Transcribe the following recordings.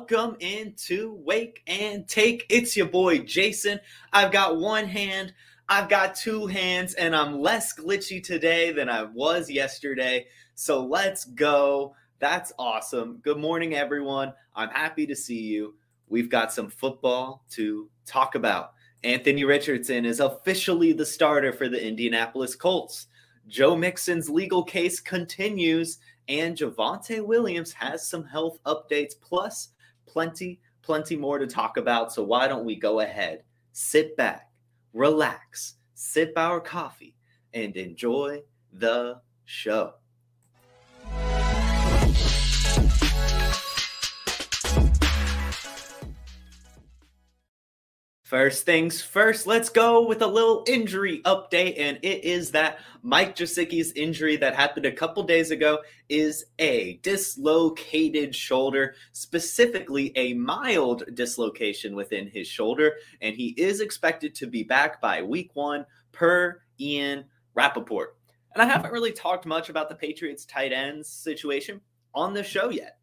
welcome into Wake and Take. It's your boy Jason. I've got one hand, I've got two hands, and I'm less glitchy today than I was yesterday. So let's go. That's awesome. Good morning, everyone. I'm happy to see you. We've got some football to talk about. Anthony Richardson is officially the starter for the Indianapolis Colts. Joe Mixon's legal case continues and Javonte Williams has some health updates, plus plenty, plenty more to talk about. So why don't we go ahead, sit back, relax, sip our coffee, and enjoy the show. First things first, let's go with a little injury update. And it is that Mike Gesicki's injury that happened a couple days ago is a dislocated shoulder, specifically a mild dislocation within his shoulder. And he is expected to be back by week one per Ian Rapoport. And I haven't really talked much about the Patriots tight ends situation on the show yet.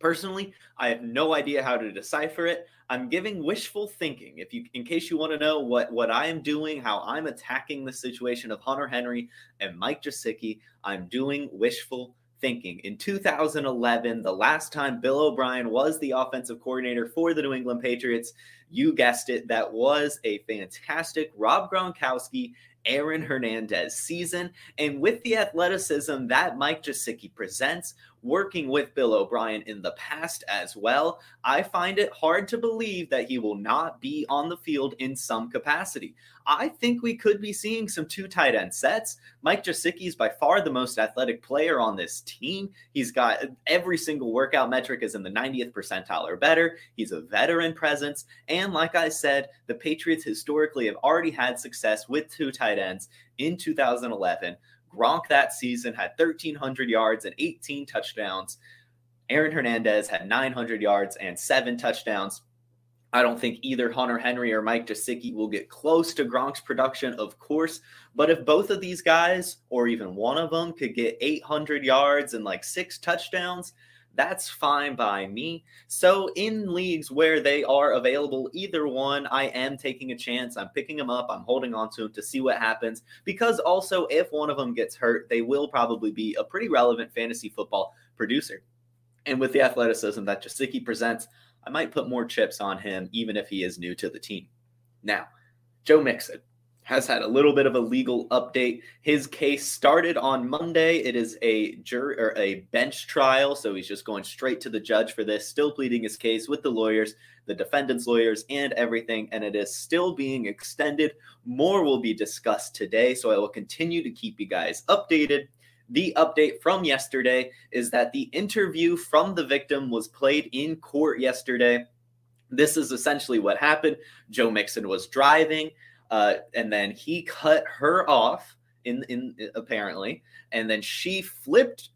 Personally, I have no idea how to decipher it. I'm giving wishful thinking. If you, in case you want to know what what I am doing, how I'm attacking the situation of Hunter Henry and Mike Gesicki, I'm doing wishful thinking. In 2011, the last time Bill O'Brien was the offensive coordinator for the New England Patriots, you guessed it, that was a fantastic Rob Gronkowski Aaron Hernandez season. And with the athleticism that Mike Gesicki presents, working with Bill O'Brien in the past as well, I find it hard to believe that he will not be on the field in some capacity. I think we could be seeing some two tight end sets. Mike Gesicki is by far the most athletic player on this team. He's got every single workout metric is in the 90th percentile or better. He's a veteran presence. And like I said, the Patriots historically have already had success with two tight ends in 2011 Gronk that season had 1,300 yards and 18 touchdowns. Aaron Hernandez had 900 yards and seven touchdowns. I don't think either Hunter Henry or Mike Gesicki will get close to Gronk's production, of course. But if both of these guys, or even one of them, could get 800 yards and like six touchdowns, that's fine by me. So, in leagues where they are available, either one, I am taking a chance. I'm picking them up. I'm holding on to them to see what happens. Because also, if one of them gets hurt, they will probably be a pretty relevant fantasy football producer. And with the athleticism that Gesicki presents, I might put more chips on him, even if he is new to the team. Now, Joe Mixon has had a little bit of a legal update. His case started on Monday. It is a jury or a bench trial, so he's just going straight to the judge for this, still pleading his case with the lawyers, the defendant's lawyers, and everything, and it is still being extended. More will be discussed today, so I will continue to keep you guys updated. The update from yesterday is that the interview from the victim was played in court yesterday. This is essentially what happened. Joe Mixon was driving. Uh, and then he cut her off in in apparently, and then she flipped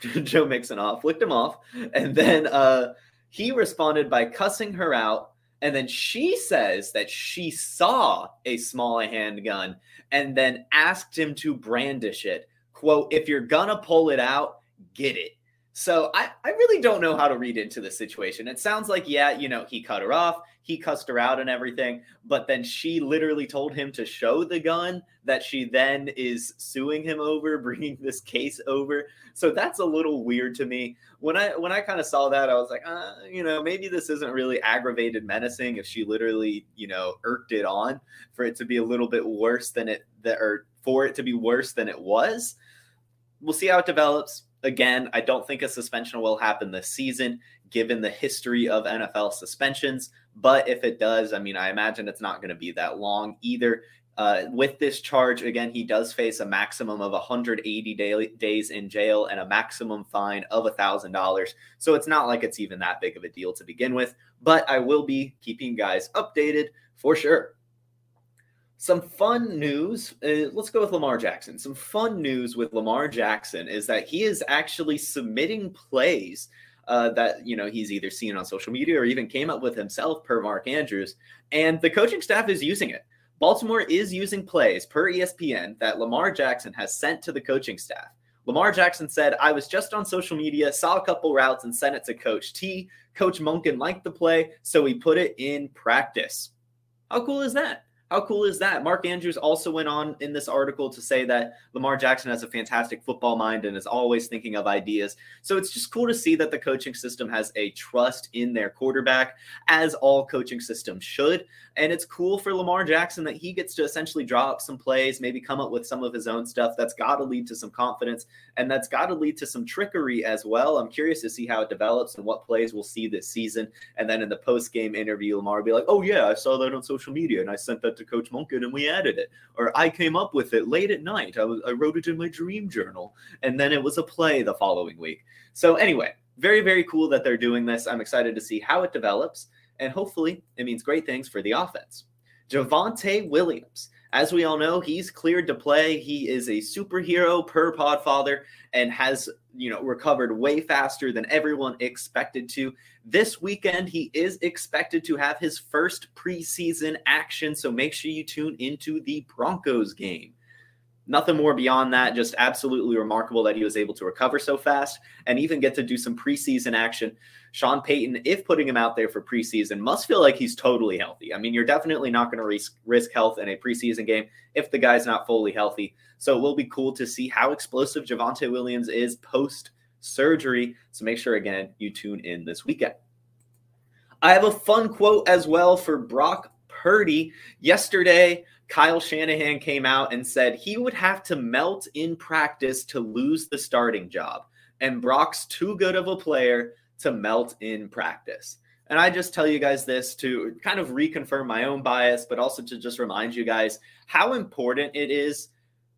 Joe Mixon off, flicked him off, and then uh, he responded by cussing her out. And then she says that she saw a small handgun and then asked him to brandish it. Quote, if you're gonna pull it out, get it. So I, I really don't know how to read into the situation. It sounds like, yeah, you know, he cut her off, he cussed her out and everything, but then she literally told him to show the gun that she then is suing him over, bringing this case over. So that's a little weird to me. When I when I kind of saw that, I was like, uh, you know, maybe this isn't really aggravated menacing if she literally, you know, irked it on for it to be a little bit worse than it that or for it to be worse than it was. We'll see how it develops Again, I don't think a suspension will happen this season given the history of NFL suspensions. But if it does, I mean, I imagine it's not going to be that long either. Uh, with this charge, again, he does face a maximum of 180 day, days in jail and a maximum fine of $1,000. So it's not like it's even that big of a deal to begin with. But I will be keeping guys updated for sure. Some fun news. Uh, let's go with Lamar Jackson. Some fun news with Lamar Jackson is that he is actually submitting plays uh, that you know he's either seen on social media or even came up with himself per Mark Andrews, and the coaching staff is using it. Baltimore is using plays per ESPN that Lamar Jackson has sent to the coaching staff. Lamar Jackson said, I was just on social media, saw a couple routes, and sent it to Coach T. Coach Monken liked the play, so he put it in practice. How cool is that? How cool is that? Mark Andrews also went on in this article to say that Lamar Jackson has a fantastic football mind and is always thinking of ideas. So it's just cool to see that the coaching system has a trust in their quarterback, as all coaching systems should. And it's cool for Lamar Jackson that he gets to essentially draw up some plays, maybe come up with some of his own stuff. That's got to lead to some confidence and that's got to lead to some trickery as well. I'm curious to see how it develops and what plays we'll see this season. And then in the post game interview, Lamar will be like, oh, yeah, I saw that on social media and I sent that to Coach Monken and we added it. Or I came up with it late at night. I, was, I wrote it in my dream journal. And then it was a play the following week. So, anyway, very, very cool that they're doing this. I'm excited to see how it develops. And hopefully, it means great things for the offense. Javonte Williams. As we all know, he's cleared to play. He is a superhero per Podfather and has, you know, recovered way faster than everyone expected to. This weekend, he is expected to have his first preseason action. So make sure you tune into the Broncos game. Nothing more beyond that. Just absolutely remarkable that he was able to recover so fast and even get to do some preseason action. Sean Payton, if putting him out there for preseason, must feel like he's totally healthy. I mean, you're definitely not going to risk, risk health in a preseason game if the guy's not fully healthy. So it will be cool to see how explosive Javonte Williams is post surgery. So make sure, again, you tune in this weekend. I have a fun quote as well for Brock Purdy. Yesterday, Kyle Shanahan came out and said he would have to melt in practice to lose the starting job. And Brock's too good of a player to melt in practice. And I just tell you guys this to kind of reconfirm my own bias, but also to just remind you guys how important it is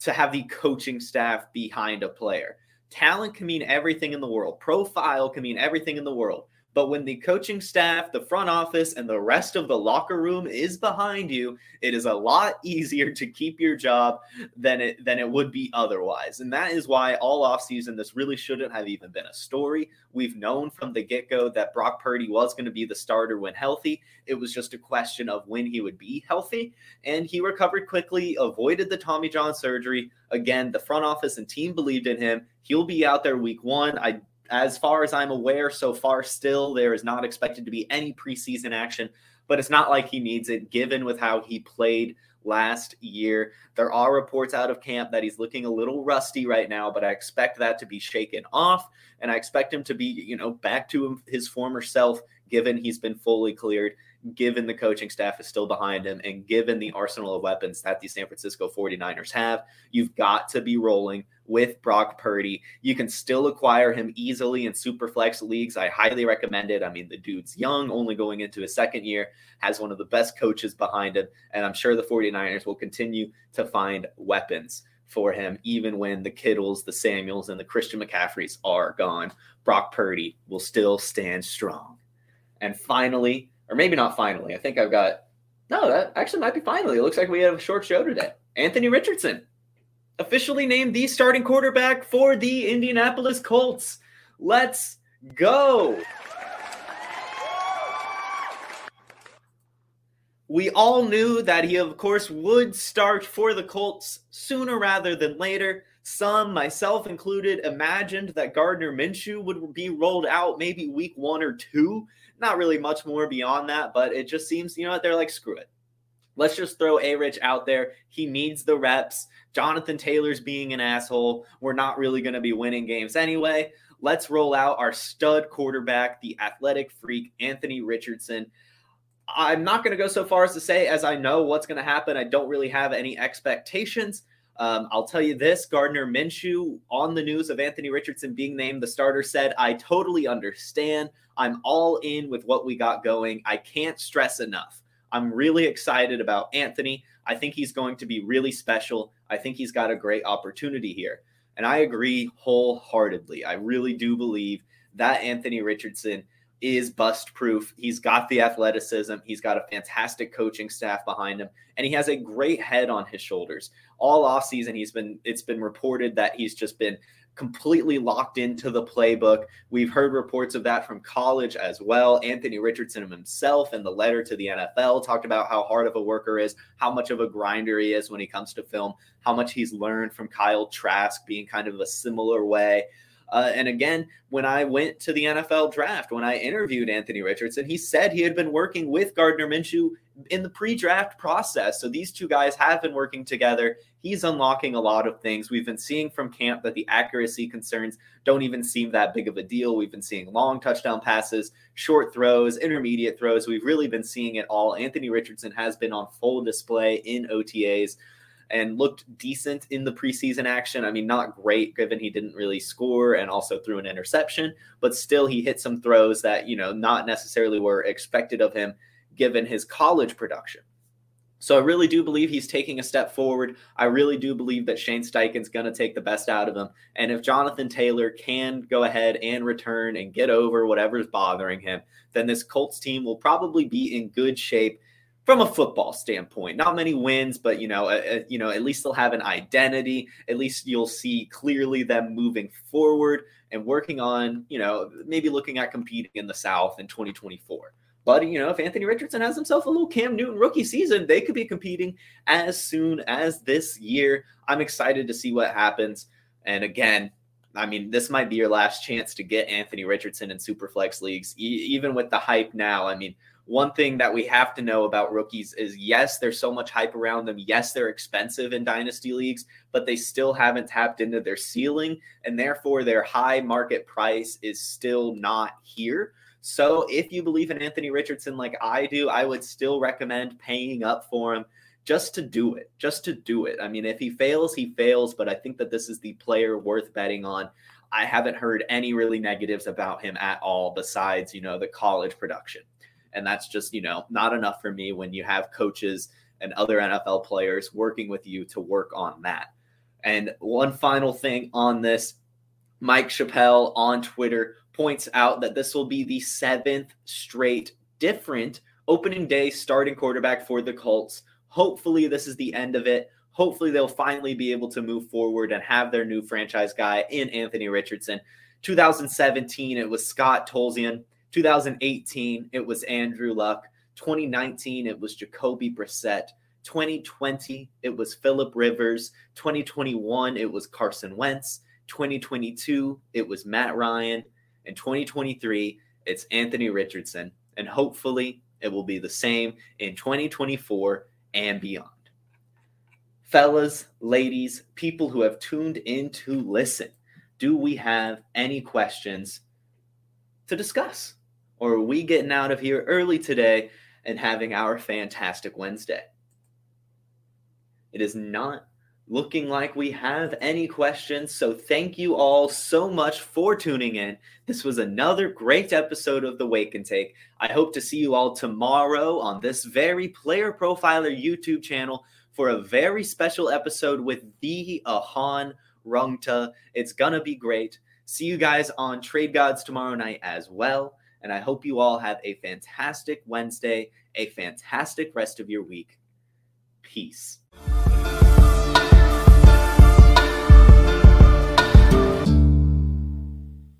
to have the coaching staff behind a player. Talent can mean everything in the world, profile can mean everything in the world. But when the coaching staff, the front office, and the rest of the locker room is behind you, it is a lot easier to keep your job than it than it would be otherwise. And that is why all offseason this really shouldn't have even been a story. We've known from the get-go that Brock Purdy was going to be the starter when healthy. It was just a question of when he would be healthy. And he recovered quickly, avoided the Tommy John surgery. Again, the front office and team believed in him. He'll be out there week one. I as far as I'm aware, so far still, there is not expected to be any preseason action, but it's not like he needs it given with how he played last year. There are reports out of camp that he's looking a little rusty right now, but I expect that to be shaken off and I expect him to be, you know, back to his former self given he's been fully cleared given the coaching staff is still behind him and given the arsenal of weapons that the San Francisco 49ers have, you've got to be rolling with Brock Purdy. You can still acquire him easily in super flex leagues. I highly recommend it. I mean, the dude's young, only going into his second year, has one of the best coaches behind him, and I'm sure the 49ers will continue to find weapons for him, even when the Kittles, the Samuels, and the Christian McCaffreys are gone. Brock Purdy will still stand strong. And finally, or maybe not finally. I think I've got no, that actually might be finally. It looks like we have a short show today. Anthony Richardson, officially named the starting quarterback for the Indianapolis Colts. Let's go. We all knew that he, of course, would start for the Colts sooner rather than later. Some, myself included, imagined that Gardner Minshew would be rolled out maybe week one or two not really much more beyond that, but it just seems, you know what, they're like, screw it. Let's just throw A Rich out there. He needs the reps. Jonathan Taylor's being an asshole. We're not really going to be winning games anyway. Let's roll out our stud quarterback, the athletic freak, Anthony Richardson. I'm not going to go so far as to say, as I know what's going to happen, I don't really have any expectations. Um, I'll tell you this Gardner Minshew on the news of Anthony Richardson being named the starter said, I totally understand. I'm all in with what we got going. I can't stress enough. I'm really excited about Anthony. I think he's going to be really special. I think he's got a great opportunity here. And I agree wholeheartedly. I really do believe that Anthony Richardson is bust proof. He's got the athleticism, he's got a fantastic coaching staff behind him, and he has a great head on his shoulders. All offseason, he's been it's been reported that he's just been completely locked into the playbook. We've heard reports of that from college as well. Anthony Richardson himself in the letter to the NFL talked about how hard of a worker is, how much of a grinder he is when he comes to film, how much he's learned from Kyle Trask being kind of a similar way. Uh, and again, when I went to the NFL draft, when I interviewed Anthony Richardson, he said he had been working with Gardner Minshew in the pre draft process. So these two guys have been working together. He's unlocking a lot of things. We've been seeing from camp that the accuracy concerns don't even seem that big of a deal. We've been seeing long touchdown passes, short throws, intermediate throws. We've really been seeing it all. Anthony Richardson has been on full display in OTAs and looked decent in the preseason action. I mean, not great given he didn't really score and also threw an interception, but still he hit some throws that, you know, not necessarily were expected of him given his college production. So I really do believe he's taking a step forward. I really do believe that Shane Steichen's going to take the best out of him. And if Jonathan Taylor can go ahead and return and get over whatever's bothering him, then this Colts team will probably be in good shape from a football standpoint. Not many wins, but you know, you know, at least they'll have an identity. At least you'll see clearly them moving forward and working on, you know, maybe looking at competing in the South in 2024. But you know, if Anthony Richardson has himself a little Cam Newton rookie season, they could be competing as soon as this year. I'm excited to see what happens. And again, I mean, this might be your last chance to get Anthony Richardson in Superflex leagues, e- even with the hype now. I mean, one thing that we have to know about rookies is yes, there's so much hype around them. Yes, they're expensive in dynasty leagues, but they still haven't tapped into their ceiling, and therefore their high market price is still not here. So if you believe in Anthony Richardson like I do, I would still recommend paying up for him just to do it, just to do it. I mean, if he fails, he fails, but I think that this is the player worth betting on. I haven't heard any really negatives about him at all besides, you know, the college production. And that's just, you know, not enough for me when you have coaches and other NFL players working with you to work on that. And one final thing on this Mike Chappell on Twitter points out that this will be the seventh straight different opening day starting quarterback for the Colts. Hopefully, this is the end of it. Hopefully, they'll finally be able to move forward and have their new franchise guy in Anthony Richardson. 2017, it was Scott Tolzien. 2018, it was Andrew Luck. 2019, it was Jacoby Brissett. 2020, it was Philip Rivers. 2021, it was Carson Wentz. 2022, it was Matt Ryan. And 2023, it's Anthony Richardson. And hopefully, it will be the same in 2024 and beyond. Fellas, ladies, people who have tuned in to listen, do we have any questions to discuss? Or we getting out of here early today and having our fantastic Wednesday? It is not looking like we have any questions. So thank you all so much for tuning in. This was another great episode of the Wake and Take. I hope to see you all tomorrow on this very player profiler YouTube channel for a very special episode with the Ahan Rungta. It's gonna be great. See you guys on Trade Gods tomorrow night as well. And I hope you all have a fantastic Wednesday, a fantastic rest of your week. Peace.